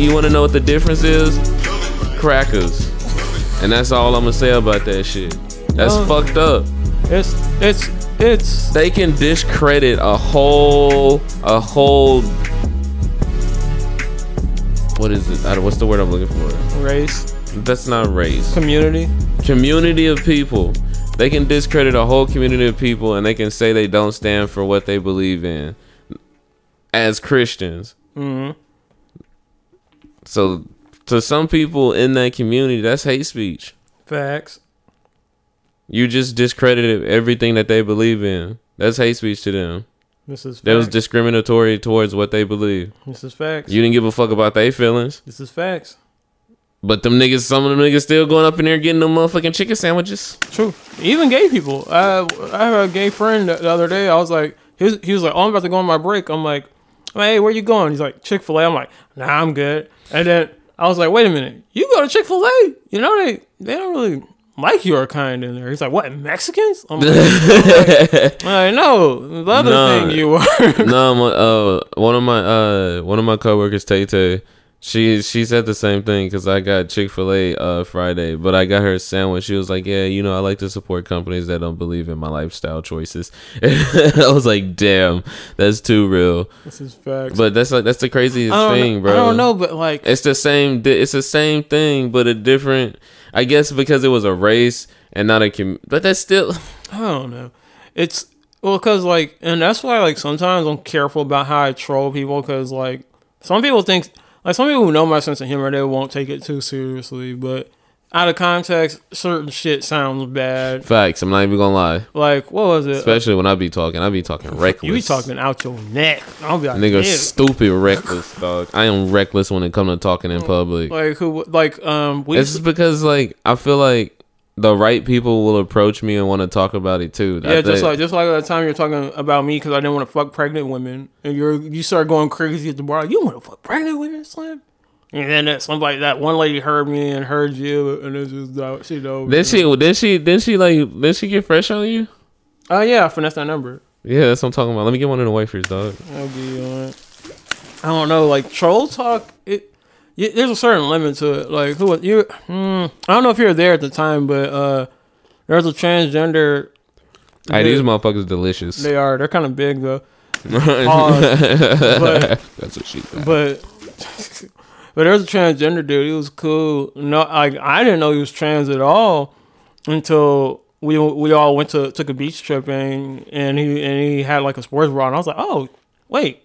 you want to know what the difference is? Crackers. And that's all I'm gonna say about that shit. That's Um, fucked up. It's it's it's They can discredit a whole a whole. What is it? I don't- What's the word I'm looking for? race That's not race. community. Community of people. They can discredit a whole community of people, and they can say they don't stand for what they believe in as Christians. hmm So, to some people in that community, that's hate speech. Facts. You just discredited everything that they believe in. That's hate speech to them. This is That was discriminatory towards what they believe. This is facts. You didn't give a fuck about their feelings. This is facts. But them niggas, some of them niggas still going up in there getting them motherfucking chicken sandwiches. True. Even gay people. I I have a gay friend the other day. I was like, he was, he was like, oh, I'm about to go on my break. I'm like, hey, where you going? He's like, Chick Fil A. I'm like, nah, I'm good. And then I was like, wait a minute, you go to Chick Fil A? You know they they don't really like your kind in there. He's like, what Mexicans? I'm like, I know the other Nah. thing you were. no, my, uh, one of my uh, one of my coworkers, Tay Tay, she she said the same thing because I got Chick Fil A uh Friday, but I got her a sandwich. She was like, "Yeah, you know, I like to support companies that don't believe in my lifestyle choices." I was like, "Damn, that's too real." This is facts. But that's like that's the craziest thing, know- bro. I don't know, but like it's the same. It's the same thing, but a different. I guess because it was a race and not a com. But that's still. I don't know. It's well, cause like, and that's why like sometimes I'm careful about how I troll people, cause like some people think like some people who know my sense of humor, they won't take it too seriously, but out of context, certain shit sounds bad. Facts. I'm not even gonna lie. Like what was it? Especially when I be talking, I be talking reckless. you be talking out your neck. I'll be like, Nigga, stupid reckless, dog. I am reckless when it comes to talking in public. like who like um we It's just because like I feel like the right people will approach me and want to talk about it too. Yeah, just like just like that time you're talking about me because I didn't want to fuck pregnant women, and you're you start going crazy at the bar. You want to fuck pregnant women, Slim? And then that somebody that one lady heard me and heard you, and it's just uh, she know. Did she? Did she? Did she like? Did she get fresh on you? Oh yeah, I finessed that number. Yeah, that's what I'm talking about. Let me get one of the wafers, dog. I'll give you on. I don't know, like troll talk. It, y there's a certain limit to it. Like who was you? Hmm, I don't know if you were there at the time, but uh, there's a transgender. Hey, these motherfuckers delicious. They are. They're kind of big though. But That's what she. But but there's a transgender dude. He was cool. No, like I didn't know he was trans at all until we we all went to took a beach trip and and he and he had like a sports bra and I was like, oh wait,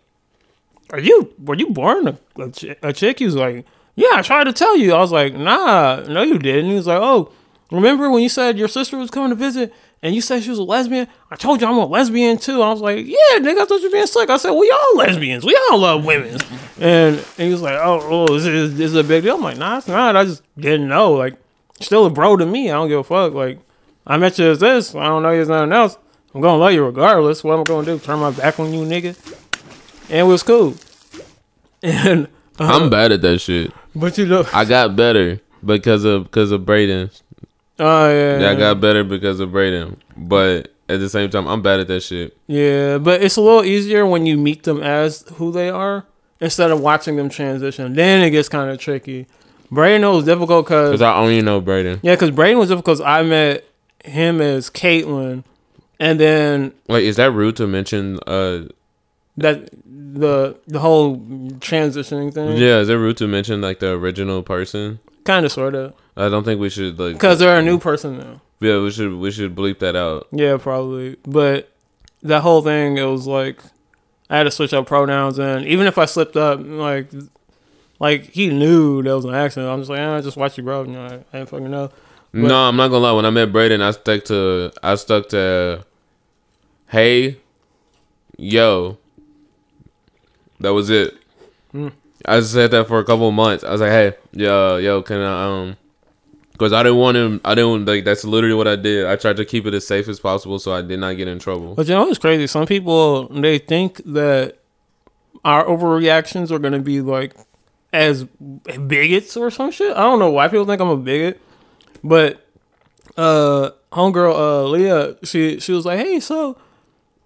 are you were you born a, a, chi- a chick? He was like, yeah, I tried to tell you. I was like, nah, no, you didn't. He was like, oh, remember when you said your sister was coming to visit and you said she was a lesbian? I told you I'm a lesbian too. I was like, yeah, nigga, I thought you were being slick. I said, we all lesbians. We all love women. And, and he was like, oh, oh this, is, this is a big deal. I'm like, nah, it's not. I just didn't know. Like, still a bro to me. I don't give a fuck. Like, I met you as this. I don't know you as nothing else. I'm gonna love you regardless. What I'm gonna do? Turn my back on you, nigga. And it was cool. And uh, I'm bad at that shit. But you know, I got better because of because of Braden. Oh yeah, Yeah, I got better because of Braden. But at the same time, I'm bad at that shit. Yeah, but it's a little easier when you meet them as who they are instead of watching them transition. Then it gets kind of tricky. Braden was difficult because Because I only know Braden. yeah, because Braden was difficult. 'cause I met him as Caitlyn, and then Like, is that rude to mention? Uh, that the the whole transitioning thing. yeah, is it rude to mention like the original person? kind of, sort of, I don't think we should like. because they're a new person now. Yeah, we should we should bleep that out. Yeah, probably. But that whole thing, it was like I had to switch up pronouns, and even if I slipped up, like, like he knew that was an accident. I'm just like, eh, just watch you, bro. You know, I, I didn't fucking know. But- no, I'm not gonna lie. When I met Braden, I stuck to I stuck to, hey, yo. That was it. Hmm. I said that for a couple of months. I was like, hey, yo, yo, can I um, because I didn't want him. I didn't like. That's literally what I did. I tried to keep it as safe as possible, so I did not get in trouble. But you know, it's crazy. Some people they think that our overreactions are gonna be like as bigots or some shit. I don't know why people think I'm a bigot, but uh, homegirl uh Leah, she she was like, hey, so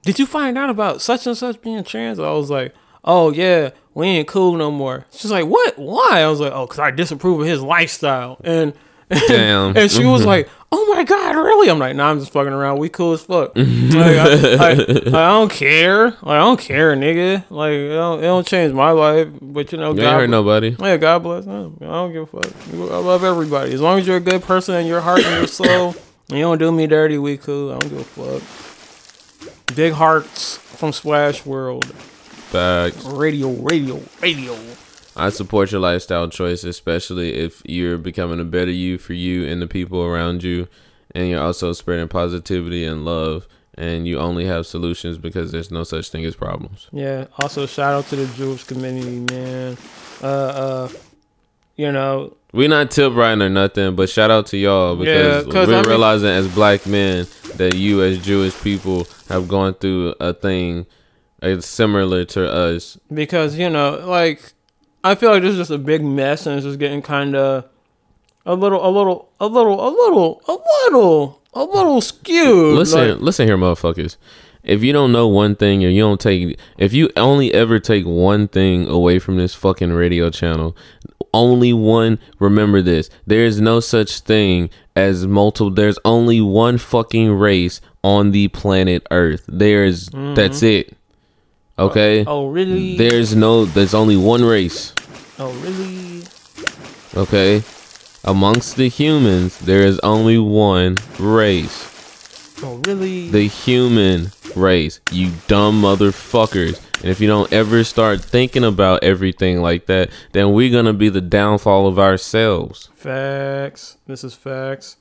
did you find out about such and such being trans? I was like, oh yeah, we ain't cool no more. She's like, what? Why? I was like, oh, cause I disapprove of his lifestyle. And Damn. and she was mm-hmm. like, oh my god, really? I'm like, nah, I'm just fucking around. We cool as fuck. like, I, I, I don't care. Like, I don't care, nigga. Like, it don't, it don't change my life. But you know, You ain't hurt nobody. Yeah, God bless them. I don't give a fuck. I love everybody. As long as you're a good person in your heart and your soul, and you don't do me dirty, we cool. I don't give a fuck. Big hearts from Splash World. Facts. Radio, radio, radio. I support your lifestyle choice, especially if you're becoming a better you for you and the people around you, and you're also spreading positivity and love, and you only have solutions because there's no such thing as problems. Yeah. Also, shout out to the Jewish community, man. Uh, uh, you know, We not tip riding or nothing, but shout out to y'all because Yeah, we're I mean- realizing as black men that you as Jewish people have gone through a thing it's similar to us. because you know, like, I feel like this is just a big mess, and it's just getting kind of a little, a little, a little, a little, a little, a little skewed. Listen, Like, listen here, motherfuckers. If you don't know one thing or you don't take, if you only ever take one thing away from this fucking radio channel, only one, remember this. There is no such thing as multiple, there's only one fucking race on the planet Earth. There's, that's mm-hmm. it. Okay? oh, really? There's no, there's only one race. oh, really? Okay? Amongst the humans, there is only one race. Oh, really? the human race, you dumb motherfuckers. And if you don't ever start thinking about everything like that, then we're gonna be the downfall of ourselves. Facts. This is facts.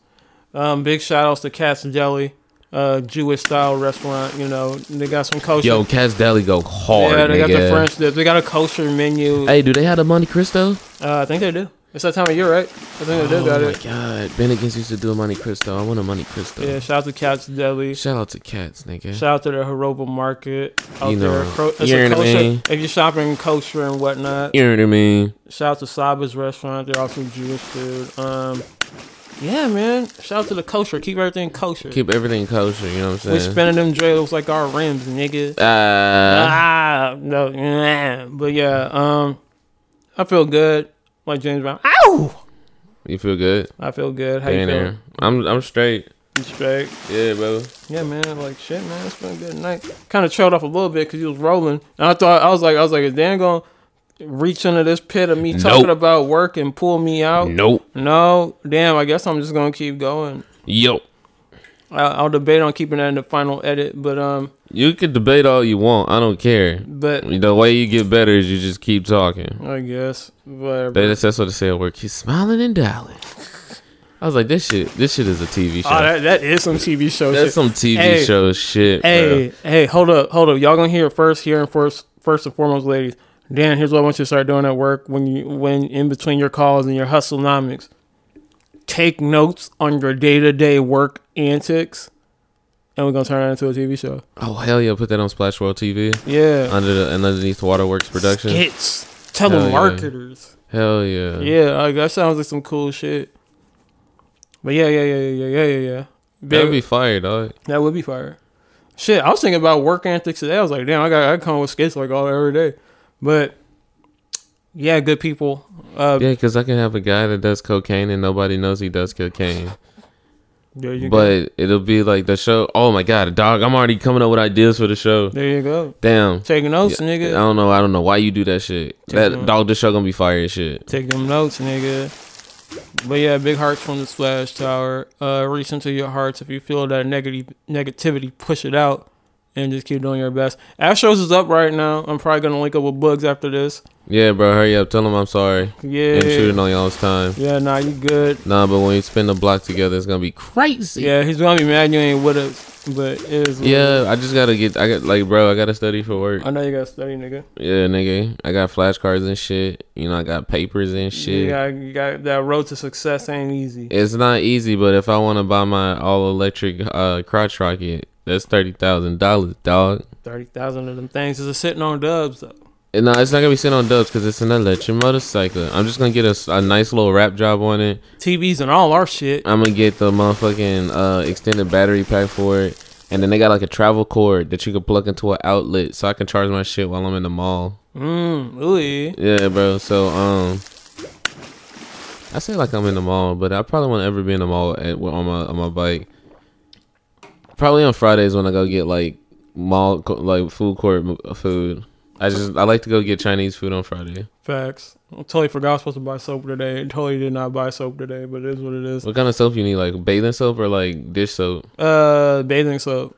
Um, big shout outs to Katz Deli, uh, Jewish style restaurant. You know, they got some kosher. Yo, Katz Deli go hard, yeah, they got the French dip. They got a kosher menu. Hey, do they have the Monte Cristo? Uh, I think they do. It's that time of year, right? I think they do got it. oh got my it. god, Bennigan's used to do a Monte Cristo. I want a Monte Cristo. Yeah, shout out to Katz Deli. Shout out to Katz, nigga. Shout out to the Haroba Market out You know, there. Cro- you know what I mean? If you're shopping kosher and whatnot, You know what I mean? shout out to Saba's restaurant. They're also Jewish food. Um, yeah, man. Shout out to the kosher. Keep everything kosher. Keep everything kosher, you know what I'm saying? we spinning them drills like our rims, nigga. Ah. ah, no, nah. but yeah, um, I feel good. Like James Brown. Ow! you feel good? I feel good. How you Being feel? I'm I'm straight. You straight? Yeah, bro. Yeah, man. Like shit, man. It's been a good night. Kind of trailed off a little bit because he was rolling, and I thought I was like, I was like, is Dan gonna reach into this pit of me talking about work and pull me out? Nope. No. Damn. I guess I'm just gonna keep going. Yo. I, I'll debate on keeping that in the final edit, but um, You can debate all you want. I don't care. But- the way you get better is you just keep talking. I guess whatever. That's, that's what they say at work. He's smiling and dialing. I was like, this shit, this shit is a TV show. Oh, that, that is some TV show. That's shit. some TV Hey, show shit. Hey, bro. hey, hold up, hold up. Y'all gonna hear it first here and first, first and foremost, ladies. Dan, here's what I want you to start doing at work when you when in between your calls and your hustlenomics. Take notes on your day to day work antics, and we're gonna turn that into a TV show. Oh hell yeah! Put that on Splash World TV. Yeah. Under the and underneath Waterworks production. Skits, Hell yeah. Hell yeah. Yeah, like, that sounds like some cool shit. But yeah, yeah, yeah, yeah, yeah, yeah, yeah. That would be fire, dog. That would be fire. Shit, I was thinking about work antics today. I was like, damn, I got I come with skits like all every day. But yeah, good people. Uh, Yeah, because I can have a guy that does cocaine and nobody knows he does cocaine. there you go. But it'll be like the show. Oh my god, dog! I'm already coming up with ideas for the show. There you go. Damn. Taking notes, nigga. I don't know. I don't know why you do that shit. Taking that notes. dog, the show gonna be fire shit. Take them notes, nigga. But yeah, big hearts from the splash tower. Uh, reach into your hearts if you feel that negative negativity, push it out, and just keep doing your best. Astros is up right now. I'm probably gonna link up with Bugs after this. Yeah, bro. Hurry up. Tell him I'm sorry. Yeah. Intruding on y'all's time. Yeah, nah, you good. Nah, but when you spend the block together, it's gonna be crazy. Yeah, he's gonna be mad you ain't with us, but it is. Yeah. I just gotta get. I got like, bro. I gotta study for work. I know you gotta study, nigga. Yeah, nigga. I got flashcards and shit. You know, I got papers and shit. You got, you got that road to success ain't easy. It's not easy, but if I want to buy my all electric uh crotch rocket, that's thirty thousand dollars, dog. Thirty thousand of them things is a sitting on dubs though. And no, it's not gonna be sitting on dubs because it's an electric motorcycle. I'm just gonna get a nice little wrap job on it. TVs and all our shit. I'm gonna get the motherfucking uh extended battery pack for it. And then they got like a travel cord that you can plug into an outlet, so I can charge my shit while I'm in the mall. Mm, really? Yeah, bro. So um, I say like I'm in the mall, but I probably won't ever be in the mall at, on my on my bike. Probably on Fridays when I go get like mall like food court food. I just I like to go get Chinese food on Friday. Facts. I totally forgot I was supposed to buy soap today. Totally did not buy soap today, but it is what it is. What kind of soap you need? Like bathing soap or like dish soap? Uh, bathing soap.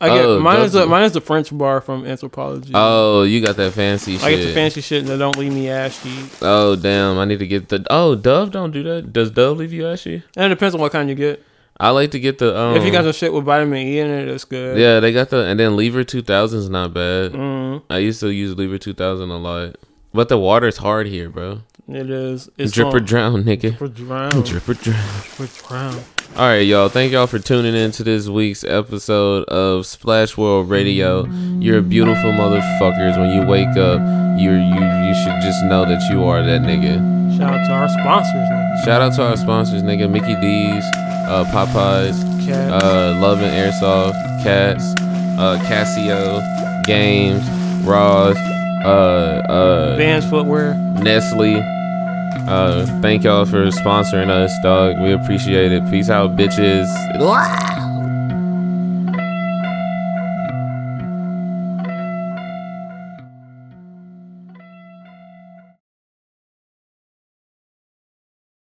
I get Oh, mine is the mine is the French bar from Anthropologie. Oh, you got that fancy shit. I get the fancy shit and they don't leave me ashy. Oh damn! I need to get the. Oh, Dove don't do that. Does Dove leave you ashy? And it depends on what kind you get. I like to get the. Um, if you got some shit with vitamin E in it, it's good. Yeah, they got the and then Lever two thousand is not bad. Mhm. I used to use Lever two thousand a lot, but the water's hard here, bro. It is. It's Drip or on- drown, nigga. Drip or drown. Drip or drown. Drip or drown. All right, y'all. Thank y'all for tuning in to this week's episode of Splash World Radio. You're beautiful motherfuckers. When you wake up, you you you should just know that you are that nigga. Shout out to our sponsors. Man. Shout out to our sponsors, nigga. Mickey D's, uh, Popeyes, Katz. uh, Love and Airsoft, Katz, uh, Casio, Games, Ross, uh, uh, Vans footwear. Nestle. Uh, thank y'all for sponsoring us, dog. We appreciate it. Peace out, bitches.